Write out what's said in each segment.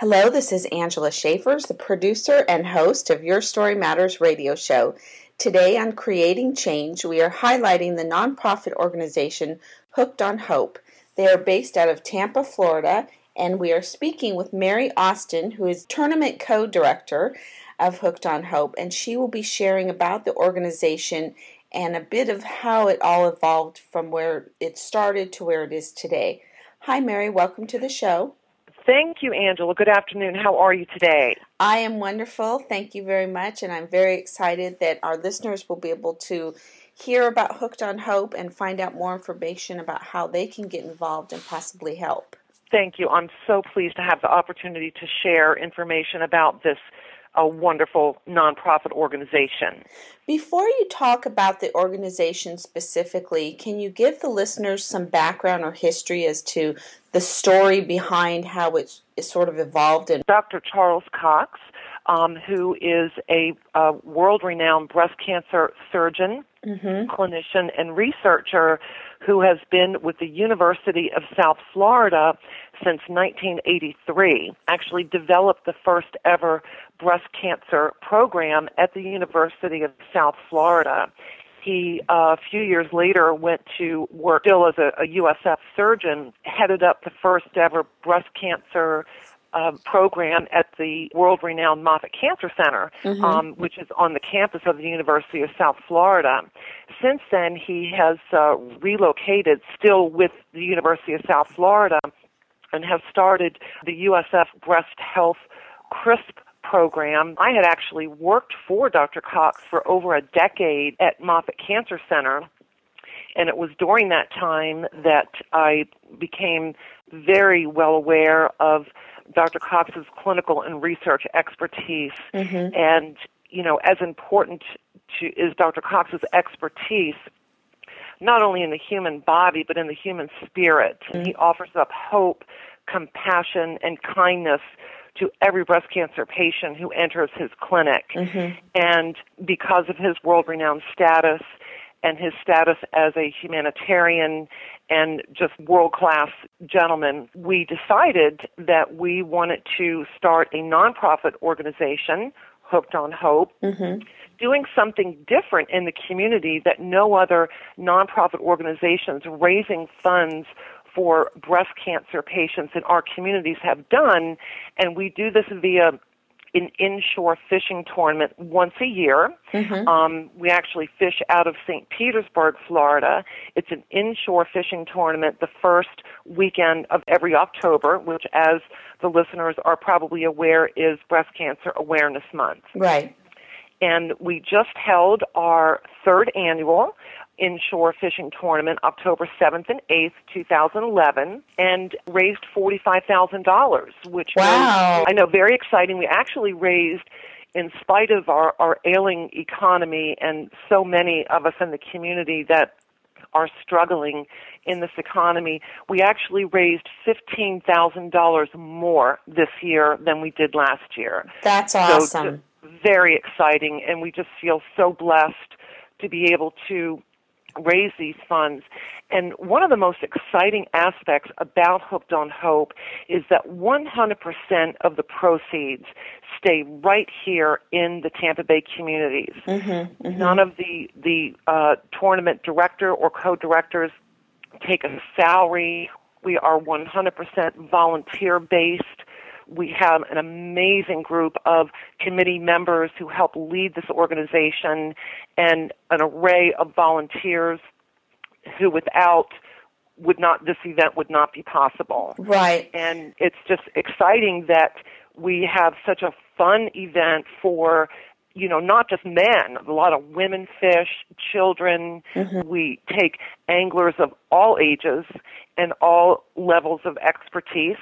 Hello, this is Angela Schaefers, the producer and host of Your Story Matters radio show. Today on Creating Change, we are highlighting the nonprofit organization Hooked on Hope. They are based out of Tampa, Florida, and we are speaking with Mary Austin, who is tournament co director of Hooked on Hope, and she will be sharing about the organization and a bit of how it all evolved from where it started to where it is today. Hi, Mary, welcome to the show. Thank you, Angela. Good afternoon. How are you today? I am wonderful. Thank you very much. And I'm very excited that our listeners will be able to hear about Hooked on Hope and find out more information about how they can get involved and possibly help. Thank you. I'm so pleased to have the opportunity to share information about this a wonderful nonprofit organization. Before you talk about the organization specifically, can you give the listeners some background or history as to the story behind how it's, it's sort of evolved? And Dr. Charles Cox, um, who is a, a world-renowned breast cancer surgeon, mm-hmm. clinician, and researcher, who has been with the University of South Florida since 1983, actually developed the first ever breast cancer program at the University of South Florida. He, uh, a few years later, went to work still as a, a USF surgeon, headed up the first ever breast cancer uh, program at the world renowned Moffitt Cancer Center, mm-hmm. um, which is on the campus of the University of South Florida. Since then, he has uh, relocated, still with the University of South Florida, and has started the USF Breast Health CRISP program. I had actually worked for Dr. Cox for over a decade at Moffitt Cancer Center. And it was during that time that I became very well aware of Dr. Cox's clinical and research expertise. Mm-hmm. And, you know, as important to, is Dr. Cox's expertise, not only in the human body, but in the human spirit. Mm-hmm. He offers up hope, compassion, and kindness to every breast cancer patient who enters his clinic. Mm-hmm. And because of his world renowned status and his status as a humanitarian and just world class gentleman, we decided that we wanted to start a nonprofit organization, Hooked on Hope. Mm-hmm doing something different in the community that no other nonprofit organizations raising funds for breast cancer patients in our communities have done, and we do this via an inshore fishing tournament once a year. Mm-hmm. Um, we actually fish out of St. Petersburg, Florida. It's an inshore fishing tournament the first weekend of every October, which, as the listeners are probably aware, is Breast Cancer Awareness Month. Right. And we just held our third annual inshore fishing tournament October 7th and 8th, 2011, and raised $45,000, which wow. was, I know, very exciting. We actually raised in spite of our, our ailing economy and so many of us in the community that are struggling in this economy, we actually raised $15,000 more this year than we did last year. That's awesome. So, very exciting, and we just feel so blessed to be able to raise these funds. And one of the most exciting aspects about Hooked on Hope is that 100% of the proceeds stay right here in the Tampa Bay communities. Mm-hmm, mm-hmm. None of the the uh, tournament director or co-directors take a salary. We are 100% volunteer based we have an amazing group of committee members who help lead this organization and an array of volunteers who without would not this event would not be possible. Right. And it's just exciting that we have such a fun event for you know, not just men, a lot of women fish, children. Mm-hmm. We take anglers of all ages and all levels of expertise.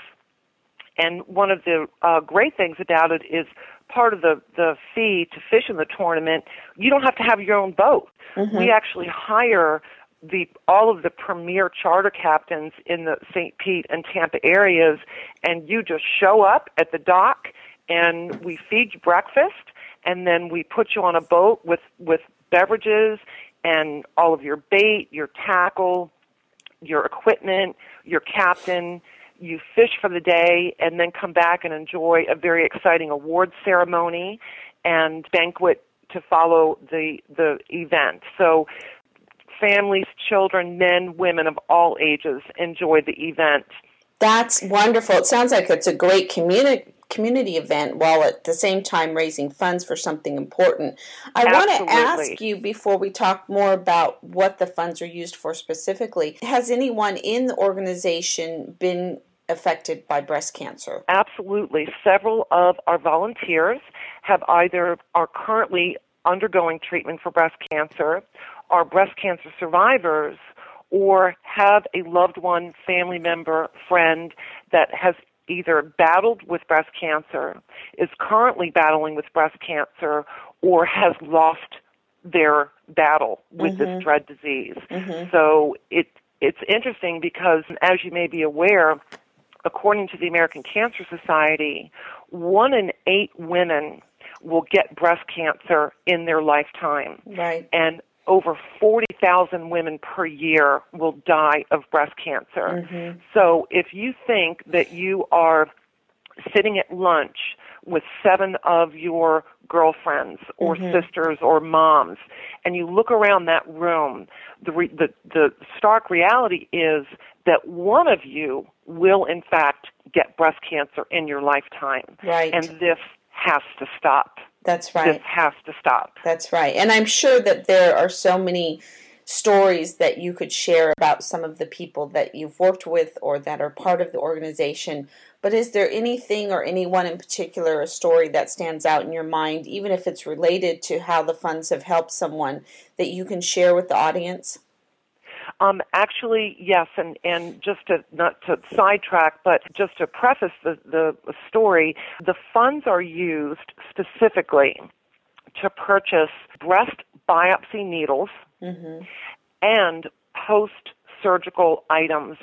And one of the uh, great things about it is part of the, the fee to fish in the tournament, you don't have to have your own boat. Mm-hmm. We actually hire the all of the premier charter captains in the St. Pete and Tampa areas, and you just show up at the dock, and we feed you breakfast, and then we put you on a boat with with beverages and all of your bait, your tackle, your equipment, your captain you fish for the day and then come back and enjoy a very exciting award ceremony and banquet to follow the the event. So families, children, men, women of all ages enjoy the event. That's wonderful. It sounds like it's a great community community event while at the same time raising funds for something important. I want to ask you before we talk more about what the funds are used for specifically. Has anyone in the organization been affected by breast cancer? Absolutely. Several of our volunteers have either are currently undergoing treatment for breast cancer, are breast cancer survivors, or have a loved one, family member, friend that has either battled with breast cancer, is currently battling with breast cancer, or has lost their battle with mm-hmm. this dread disease. Mm-hmm. So it it's interesting because as you may be aware, according to the American Cancer Society, one in eight women will get breast cancer in their lifetime. Right. And over 40,000 women per year will die of breast cancer. Mm-hmm. So if you think that you are sitting at lunch with seven of your girlfriends or mm-hmm. sisters or moms and you look around that room the, re- the the stark reality is that one of you will in fact get breast cancer in your lifetime right and this has to stop that's right. This has to stop. That's right. And I'm sure that there are so many stories that you could share about some of the people that you've worked with or that are part of the organization. But is there anything or anyone in particular, a story that stands out in your mind, even if it's related to how the funds have helped someone, that you can share with the audience? Um, actually, yes, and, and just to not to sidetrack, but just to preface the, the story, the funds are used specifically to purchase breast biopsy needles mm-hmm. and post surgical items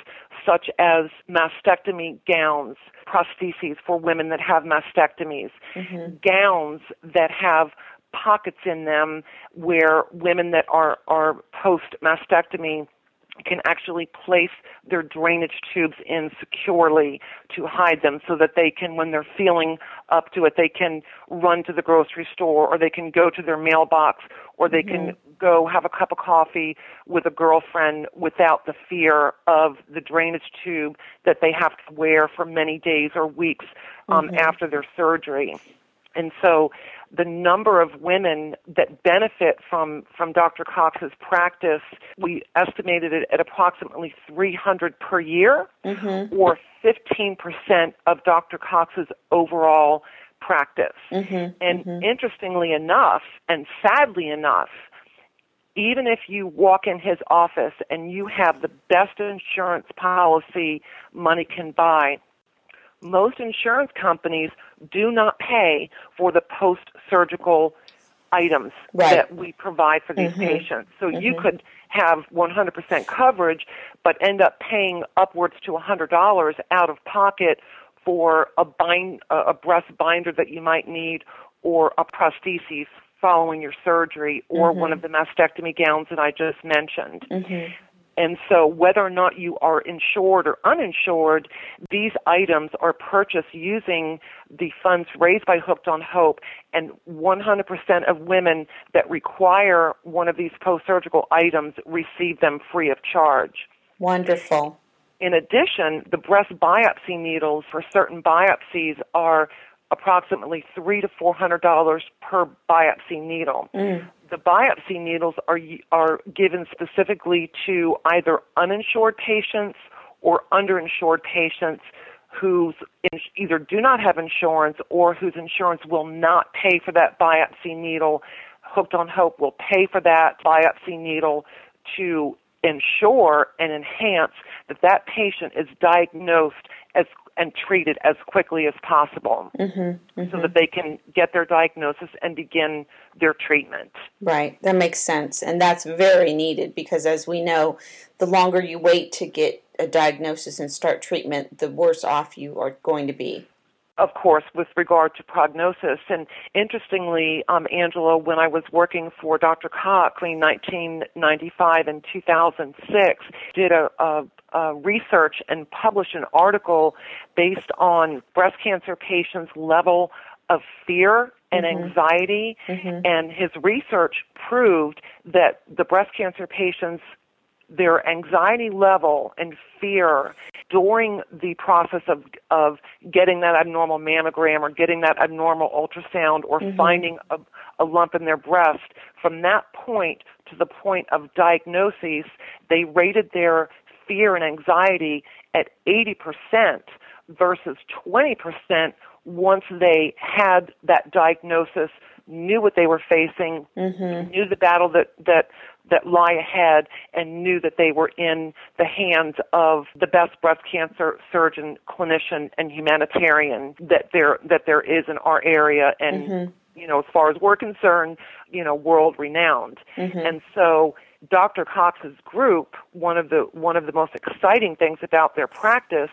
such as mastectomy gowns, prostheses for women that have mastectomies, mm-hmm. gowns that have pockets in them where women that are, are post mastectomy can actually place their drainage tubes in securely to hide them so that they can, when they're feeling up to it, they can run to the grocery store or they can go to their mailbox or they mm-hmm. can go have a cup of coffee with a girlfriend without the fear of the drainage tube that they have to wear for many days or weeks um, mm-hmm. after their surgery. And so the number of women that benefit from, from Dr. Cox's practice, we estimated it at approximately 300 per year, mm-hmm. or 15% of Dr. Cox's overall practice. Mm-hmm. And mm-hmm. interestingly enough, and sadly enough, even if you walk in his office and you have the best insurance policy money can buy, most insurance companies do not pay for the post surgical items right. that we provide for these mm-hmm. patients. So mm-hmm. you could have 100% coverage, but end up paying upwards to $100 out of pocket for a bind, a breast binder that you might need, or a prosthesis following your surgery, or mm-hmm. one of the mastectomy gowns that I just mentioned. And so whether or not you are insured or uninsured, these items are purchased using the funds raised by Hooked on Hope and 100% of women that require one of these post-surgical items receive them free of charge. Wonderful. In addition, the breast biopsy needles for certain biopsies are approximately three to four hundred dollars per biopsy needle. Mm. The biopsy needles are are given specifically to either uninsured patients or underinsured patients who either do not have insurance or whose insurance will not pay for that biopsy needle. Hooked on Hope will pay for that biopsy needle to ensure and enhance that that patient is diagnosed as and treated as quickly as possible mm-hmm, mm-hmm. so that they can get their diagnosis and begin their treatment. Right, that makes sense. And that's very needed because, as we know, the longer you wait to get a diagnosis and start treatment, the worse off you are going to be. Of course, with regard to prognosis. And interestingly, um, Angela, when I was working for Dr. Cox between 1995 and 2006, did a, a, a research and published an article based on breast cancer patients' level of fear and mm-hmm. anxiety. Mm-hmm. And his research proved that the breast cancer patients their anxiety level and fear during the process of of getting that abnormal mammogram or getting that abnormal ultrasound or mm-hmm. finding a, a lump in their breast from that point to the point of diagnosis they rated their fear and anxiety at 80% versus 20% once they had that diagnosis knew what they were facing, mm-hmm. knew the battle that that that lie ahead, and knew that they were in the hands of the best breast cancer surgeon, clinician, and humanitarian that there that there is in our area, and mm-hmm. you know, as far as we're concerned, you know, world renowned. Mm-hmm. And so Dr. Cox's group, one of the one of the most exciting things about their practice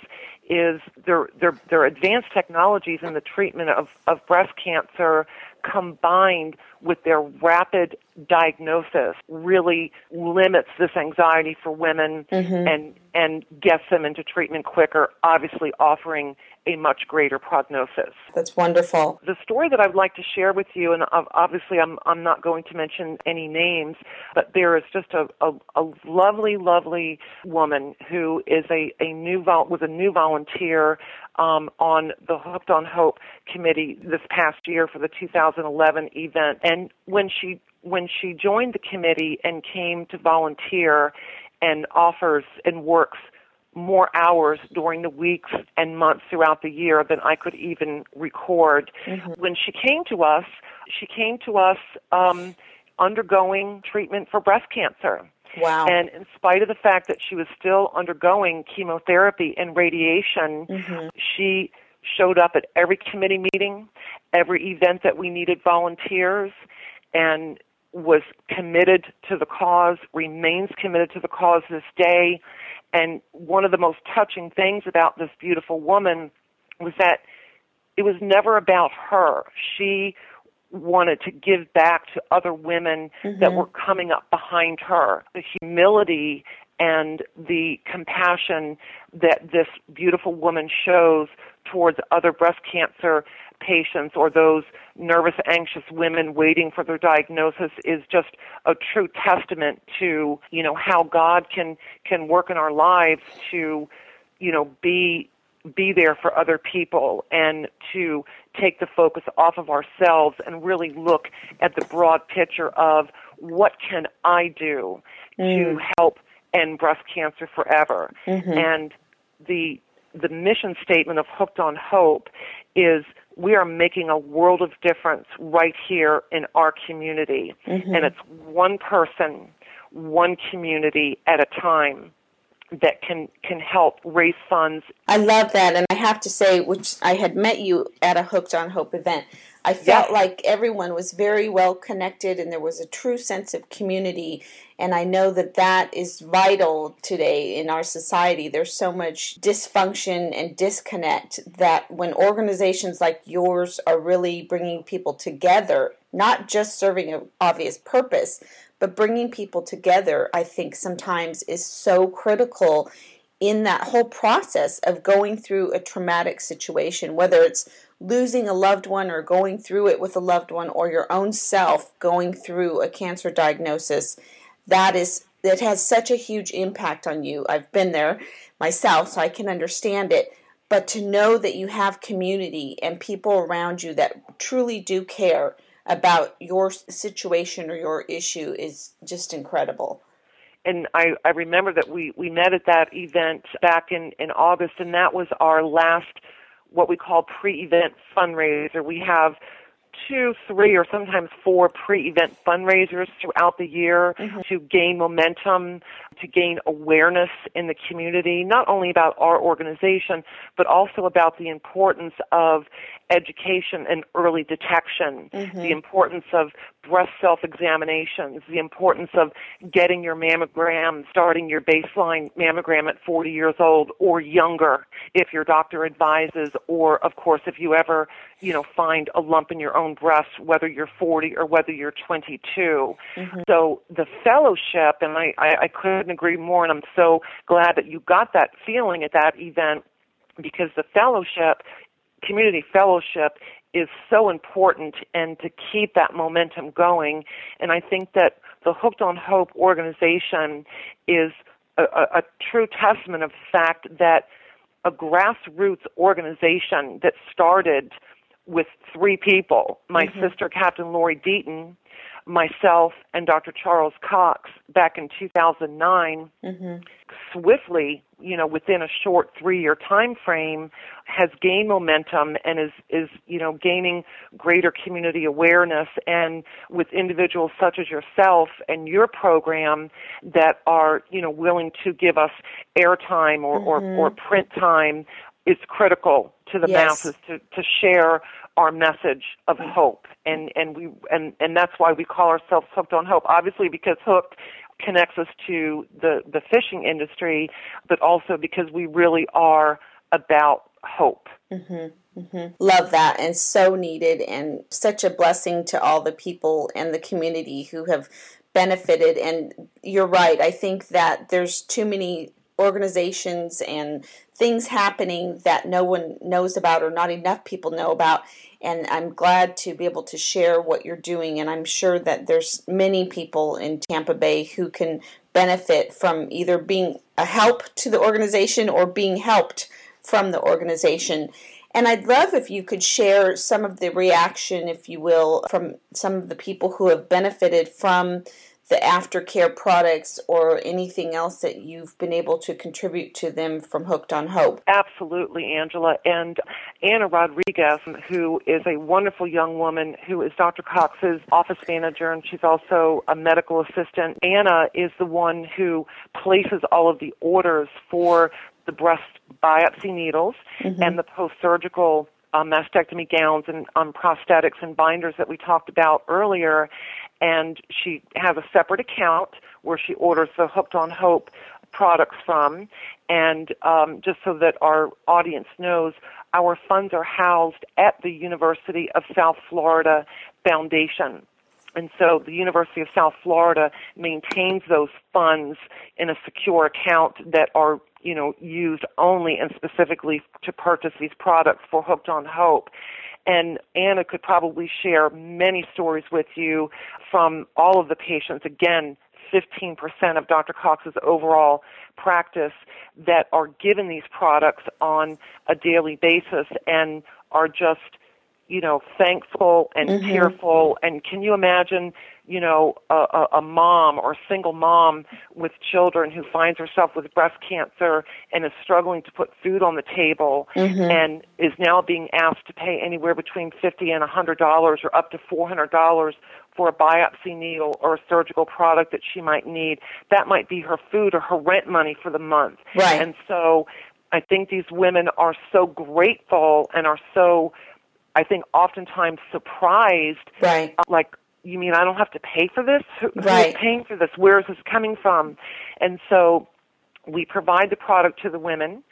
is their their their advanced technologies in the treatment of, of breast cancer combined with their rapid diagnosis really limits this anxiety for women mm-hmm. and and gets them into treatment quicker, obviously offering a much greater prognosis. That's wonderful. The story that I'd like to share with you, and obviously I'm I'm not going to mention any names, but there is just a a, a lovely, lovely woman who is a a new vol- was a new volunteer um, on the Hooked on Hope committee this past year for the 2011 event, and when she when she joined the committee and came to volunteer and offers and works more hours during the weeks and months throughout the year than I could even record. Mm-hmm. When she came to us, she came to us um, undergoing treatment for breast cancer. Wow. And in spite of the fact that she was still undergoing chemotherapy and radiation, mm-hmm. she showed up at every committee meeting, every event that we needed volunteers, and was committed to the cause, remains committed to the cause this day. And one of the most touching things about this beautiful woman was that it was never about her. She wanted to give back to other women mm-hmm. that were coming up behind her. The humility and the compassion that this beautiful woman shows towards other breast cancer patients or those nervous, anxious women waiting for their diagnosis is just a true testament to, you know, how God can, can work in our lives to, you know, be be there for other people and to take the focus off of ourselves and really look at the broad picture of what can I do mm. to help end breast cancer forever. Mm-hmm. And the the mission statement of Hooked on Hope is we are making a world of difference right here in our community. Mm-hmm. And it's one person, one community at a time that can can help raise funds. I love that and I have to say which I had met you at a Hooked on Hope event. I felt yes. like everyone was very well connected and there was a true sense of community. And I know that that is vital today in our society. There's so much dysfunction and disconnect that when organizations like yours are really bringing people together, not just serving an obvious purpose, but bringing people together, I think sometimes is so critical in that whole process of going through a traumatic situation, whether it's losing a loved one or going through it with a loved one or your own self going through a cancer diagnosis that is that has such a huge impact on you. I've been there myself so i can understand it. But to know that you have community and people around you that truly do care about your situation or your issue is just incredible. And I, I remember that we, we met at that event back in, in August, and that was our last what we call pre-event fundraiser. We have two, three, or sometimes four pre-event fundraisers throughout the year mm-hmm. to gain momentum, to gain awareness in the community, not only about our organization, but also about the importance of education and early detection, mm-hmm. the importance of breast self-examinations, the importance of getting your mammogram, starting your baseline mammogram at 40 years old or younger if your doctor advises, or of course if you ever, you know, find a lump in your own breast, whether you're 40 or whether you're 22. Mm-hmm. So the fellowship, and I, I, I couldn't agree more, and I'm so glad that you got that feeling at that event because the fellowship community fellowship is so important and to keep that momentum going. And I think that the Hooked on Hope organization is a, a, a true testament of the fact that a grassroots organization that started with three people my mm-hmm. sister, Captain Lori Deaton, myself and Dr. Charles Cox back in 2009 mm-hmm. swiftly, you know, within a short three-year time frame, has gained momentum and is is you know gaining greater community awareness. And with individuals such as yourself and your program that are you know willing to give us airtime or, mm-hmm. or or print time is critical to the yes. masses to, to share our message of hope and and we and and that's why we call ourselves hooked on hope obviously because hooked connects us to the the fishing industry but also because we really are about hope mm-hmm, mm-hmm. love that and so needed and such a blessing to all the people and the community who have benefited and you're right i think that there's too many organizations and things happening that no one knows about or not enough people know about and I'm glad to be able to share what you're doing and I'm sure that there's many people in Tampa Bay who can benefit from either being a help to the organization or being helped from the organization. And I'd love if you could share some of the reaction, if you will, from some of the people who have benefited from the aftercare products or anything else that you've been able to contribute to them from Hooked on Hope. Absolutely, Angela. And Anna Rodriguez, who is a wonderful young woman who is Dr. Cox's office manager, and she's also a medical assistant. Anna is the one who places all of the orders for the breast biopsy needles mm-hmm. and the post surgical um, mastectomy gowns and um, prosthetics and binders that we talked about earlier. And she has a separate account where she orders the Hooked on Hope products from. And um, just so that our audience knows, our funds are housed at the University of South Florida Foundation. And so the University of South Florida maintains those funds in a secure account that are you know, used only and specifically to purchase these products for Hooked on Hope. And Anna could probably share many stories with you from all of the patients. Again, 15% of Dr. Cox's overall practice that are given these products on a daily basis and are just, you know, thankful and mm-hmm. tearful. And can you imagine you know, a, a mom or a single mom with children who finds herself with breast cancer and is struggling to put food on the table mm-hmm. and is now being asked to pay anywhere between fifty and a hundred dollars or up to four hundred dollars for a biopsy needle or a surgical product that she might need. That might be her food or her rent money for the month. Right. And so I think these women are so grateful and are so I think oftentimes surprised right. like you mean I don't have to pay for this? Who, right. Who's paying for this? Where is this coming from? And so we provide the product to the women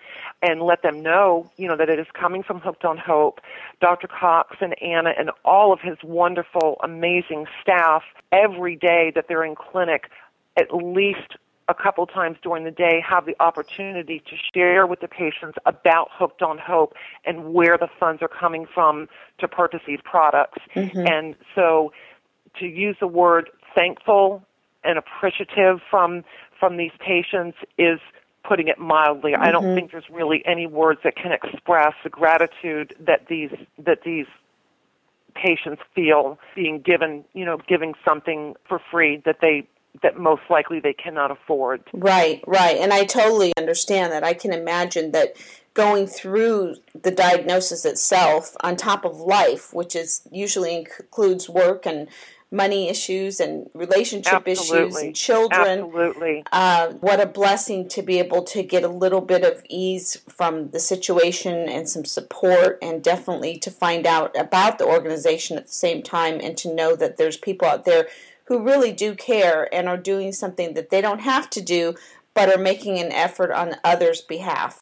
and let them know, you know, that it is coming from Hooked on Hope. Dr. Cox and Anna and all of his wonderful, amazing staff every day that they're in clinic, at least a couple times during the day, have the opportunity to share with the patients about Hooked on Hope and where the funds are coming from to purchase these products. Mm-hmm. And so to use the word thankful and appreciative from from these patients is putting it mildly. Mm-hmm. I don't mm-hmm. think there's really any words that can express the gratitude that these that these patients feel being given, you know, giving something for free that they that most likely they cannot afford. Right, right. And I totally understand that. I can imagine that going through the diagnosis itself on top of life, which is usually includes work and money issues and relationship Absolutely. issues and children. Absolutely. Uh, what a blessing to be able to get a little bit of ease from the situation and some support, and definitely to find out about the organization at the same time and to know that there's people out there who really do care and are doing something that they don't have to do but are making an effort on others' behalf.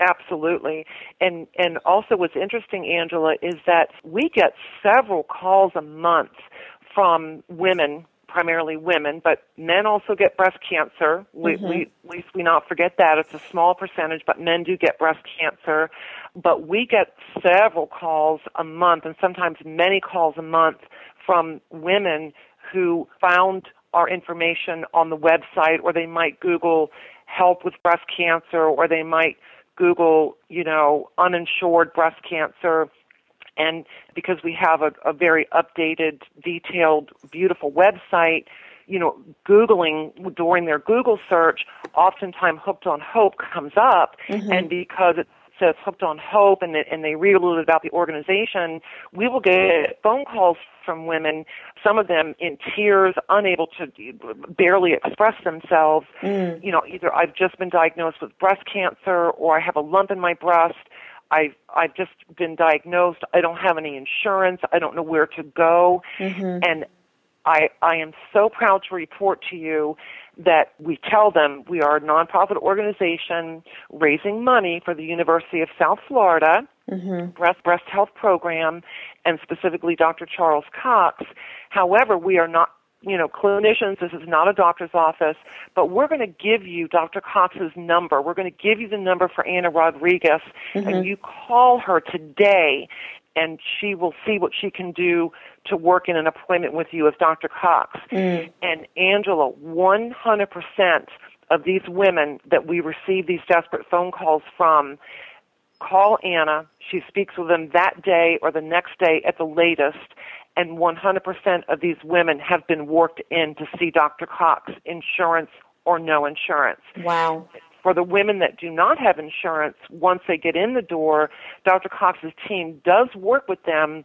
Absolutely. And and also what's interesting, Angela, is that we get several calls a month from women, primarily women, but men also get breast cancer. We, mm-hmm. we at least we not forget that. It's a small percentage, but men do get breast cancer. But we get several calls a month and sometimes many calls a month from women who found our information on the website or they might Google help with breast cancer or they might Google, you know, uninsured breast cancer. And because we have a, a very updated, detailed, beautiful website, you know, Googling during their Google search, oftentimes Hooked on Hope comes up. Mm-hmm. And because it says Hooked on Hope and, and they read a little bit about the organization, we will get phone calls from women, some of them in tears, unable to barely express themselves. Mm. You know, either I've just been diagnosed with breast cancer or I have a lump in my breast. I've I've just been diagnosed. I don't have any insurance. I don't know where to go. Mm-hmm. And I I am so proud to report to you that we tell them we are a nonprofit organization raising money for the University of South Florida mm-hmm. breast breast health program and specifically Dr. Charles Cox. However, we are not you know, clinicians, this is not a doctor's office, but we're going to give you Dr. Cox's number. We're going to give you the number for Anna Rodriguez, mm-hmm. and you call her today, and she will see what she can do to work in an appointment with you as Dr. Cox. Mm. And Angela, 100% of these women that we receive these desperate phone calls from call Anna. She speaks with them that day or the next day at the latest. And 100% of these women have been worked in to see Dr. Cox, insurance or no insurance. Wow. For the women that do not have insurance, once they get in the door, Dr. Cox's team does work with them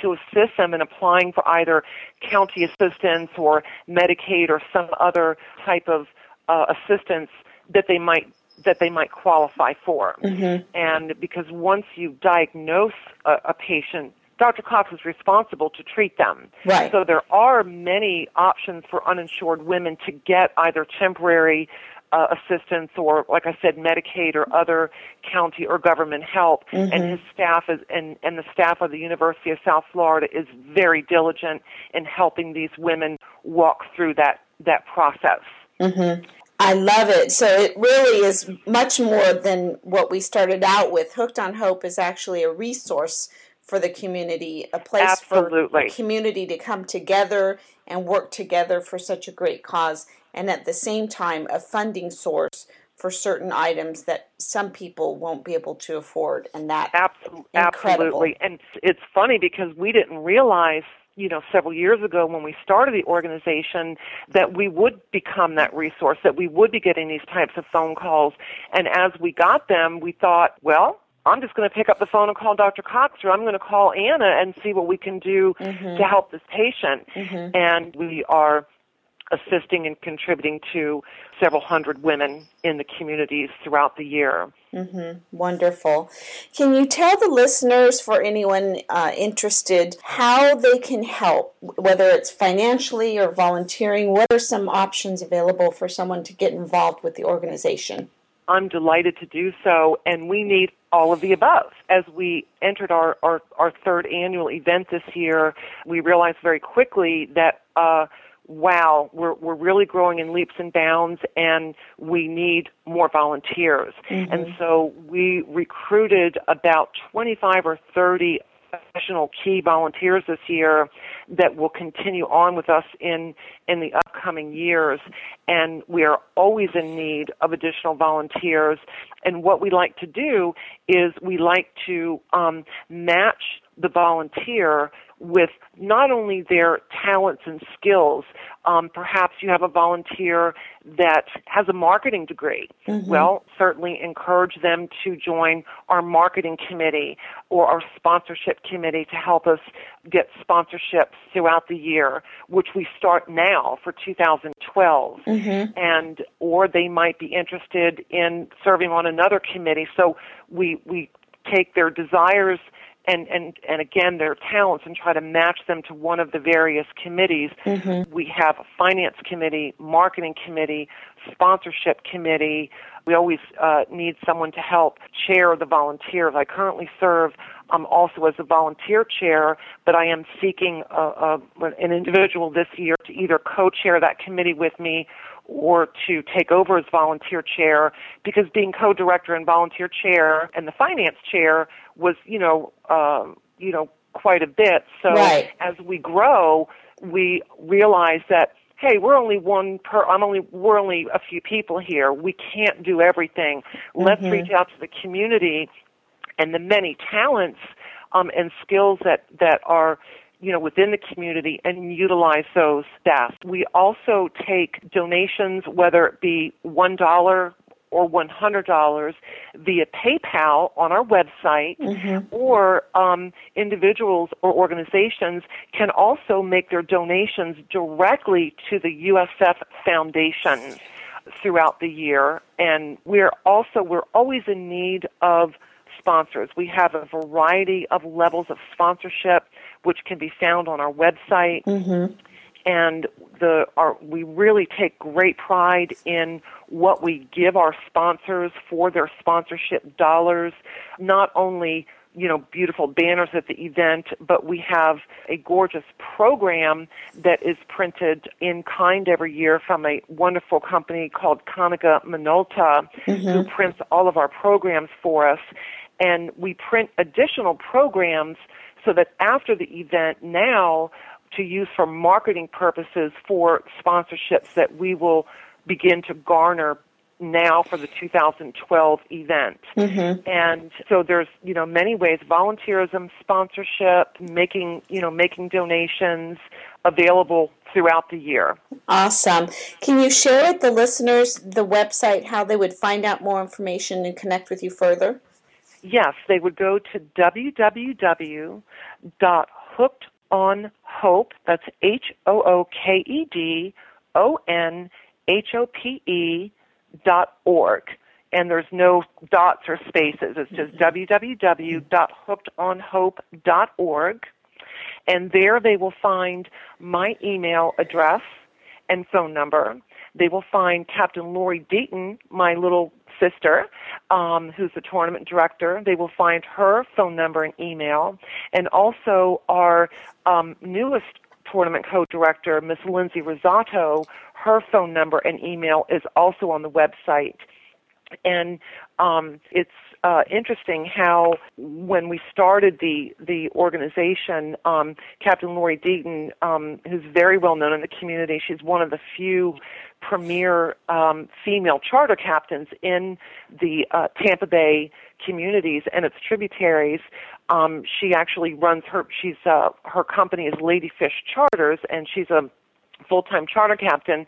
to assist them in applying for either county assistance or Medicaid or some other type of uh, assistance that they might that they might qualify for. Mm-hmm. And because once you diagnose a, a patient, Dr. Cox is responsible to treat them. Right. So there are many options for uninsured women to get either temporary uh, assistance or, like I said, Medicaid or other county or government help. Mm-hmm. And his staff is, and, and the staff of the University of South Florida is very diligent in helping these women walk through that, that process. Mm-hmm. I love it. So it really is much more than what we started out with. Hooked on Hope is actually a resource for the community, a place Absolutely. for the community to come together and work together for such a great cause, and at the same time, a funding source for certain items that some people won't be able to afford, and that absolutely, absolutely. And it's funny because we didn't realize you know, several years ago when we started the organization that we would become that resource, that we would be getting these types of phone calls. And as we got them, we thought, well, I'm just going to pick up the phone and call Dr. Cox, or I'm going to call Anna and see what we can do mm-hmm. to help this patient. Mm-hmm. And we are assisting and contributing to several hundred women in the communities throughout the year. Mm-hmm. Wonderful. Can you tell the listeners, for anyone uh, interested, how they can help, whether it's financially or volunteering? What are some options available for someone to get involved with the organization? I'm delighted to do so, and we need all of the above. As we entered our, our, our third annual event this year, we realized very quickly that uh, wow, we're, we're really growing in leaps and bounds and we need more volunteers. Mm-hmm. And so we recruited about 25 or 30 key volunteers this year that will continue on with us in in the upcoming years. And we are always in need of additional volunteers. And what we like to do is we like to um, match the volunteer with not only their talents and skills, Um, perhaps you have a volunteer that has a marketing degree. Mm-hmm. Well, certainly encourage them to join our marketing committee or our sponsorship committee to help us get sponsorships throughout the year, which we start now for 2012. Mm-hmm. And or they might be interested in serving on another committee. So we we take their desires and and and again their talents and try to match them to one of the various committees. Mm-hmm. We have a finance committee, marketing committee, sponsorship committee. We always uh, need someone to help chair the volunteers. I currently serve um, also as a volunteer chair, but I am seeking a, a, an individual this year to either co-chair that committee with me or to take over as volunteer chair because being co-director and volunteer chair and the finance chair was, you know, uh, you know, quite a bit. So right. as we grow, we realize that hey, we're only one per I'm only we're only a few people here. We can't do everything. Mm-hmm. Let's reach out to the community and the many talents um, and skills that that are you know, within the community and utilize those staff. We also take donations, whether it be one dollar or $100 via PayPal on our website, mm-hmm. or um, individuals or organizations can also make their donations directly to the USF Foundation throughout the year. And we're also, we're always in need of sponsors. We have a variety of levels of sponsorship, which can be found on our website. Mm-hmm. And the our, we really take great pride in what we give our sponsors for their sponsorship dollars. Not only you know, beautiful banners at the event, but we have a gorgeous program that is printed in kind every year from a wonderful company called Konica Minolta, mm-hmm. who prints all of our programs for us and we print additional programs so that after the event now to use for marketing purposes for sponsorships that we will begin to garner now for the 2012 event. Mm-hmm. And so there's, you know, many ways volunteerism, sponsorship, making, you know, making donations available throughout the year. Awesome. Can you share with the listeners the website how they would find out more information and connect with you further? Yes, they would go to www.hookedonhope, that's H-O-O-K-E-D-O-N-H-O-P-E dot org. And there's no dots or spaces. It's just www.hookedonhope.org. And there they will find my email address and phone number. They will find Captain Lori Deaton, my little sister, um, who's the tournament director. They will find her phone number and email, and also our um, newest tournament co-director, Miss Lindsay Rosato. Her phone number and email is also on the website, and um, it's uh, interesting how when we started the the organization, um, Captain Lori Deaton, um, who's very well known in the community, she's one of the few premier um, female charter captains in the uh, Tampa Bay communities and its tributaries. Um, she actually runs her. She's uh, her company is Ladyfish Charters, and she's a full time charter captain.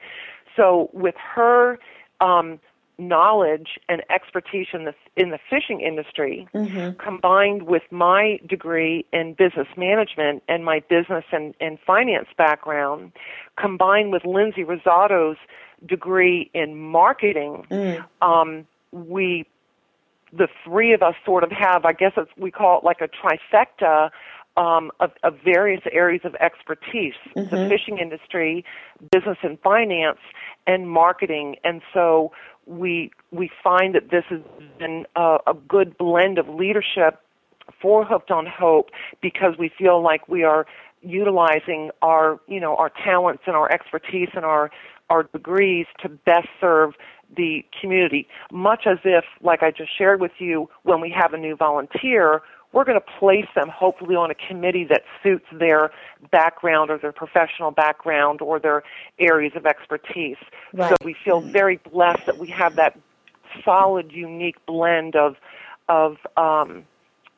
So with her um, knowledge and expertise in the in the fishing industry mm-hmm. combined with my degree in business management and my business and, and finance background combined with Lindsay Rosato's degree in marketing mm. um, we the three of us sort of have I guess it's, we call it like a trifecta um, of, of, various areas of expertise mm-hmm. the fishing industry, business and finance, and marketing. And so we we find that this has been a, a good blend of leadership for Hooked on Hope because we feel like we are utilizing our you know our talents and our expertise and our our degrees to best serve the community much as if like I just shared with you when we have a new volunteer we're going to place them hopefully on a committee that suits their background or their professional background or their areas of expertise. Right. So we feel very blessed that we have that solid, unique blend of of um,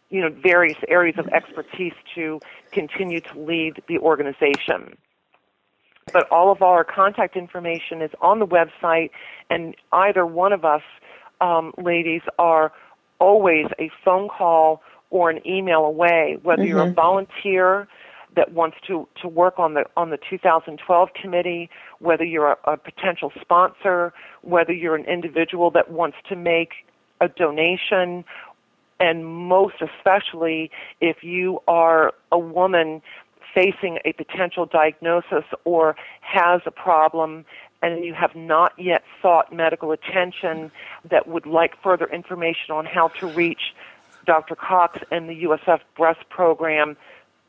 you know various areas of expertise to continue to lead the organization. But all of our contact information is on the website, and either one of us um, ladies are always a phone call or an email away, whether mm-hmm. you're a mm-hmm. volunteer that wants to, to work on the on the 2012 committee, whether you're a, a potential sponsor, whether you're an individual that wants to make a donation, and most especially if you are a woman facing a potential diagnosis or has a problem and you have not yet sought medical attention that would like further information on how to reach Dr. Cox and the USF breast program,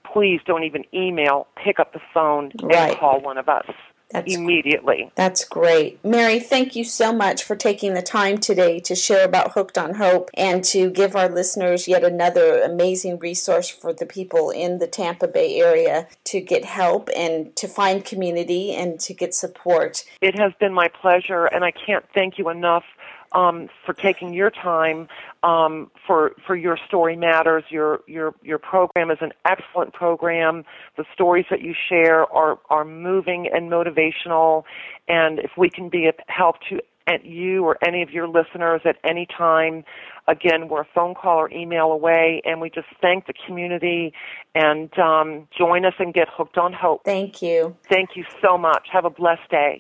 please don't even email. Pick up the phone right. and call one of us. That's, immediately. That's great. Mary, thank you so much for taking the time today to share about Hooked on Hope and to give our listeners yet another amazing resource for the people in the Tampa Bay area to get help and to find community and to get support. It has been my pleasure, and I can't thank you enough um, for taking your time um, for for your story matters. Your your your program is an excellent program. The stories that you share are are moving and motivational, and if we can be of help to at you or any of your listeners at any time, again, we're a phone call or email away, and we just thank the community and um, join us and get hooked on hope. Thank you. Thank you so much. Have a blessed day.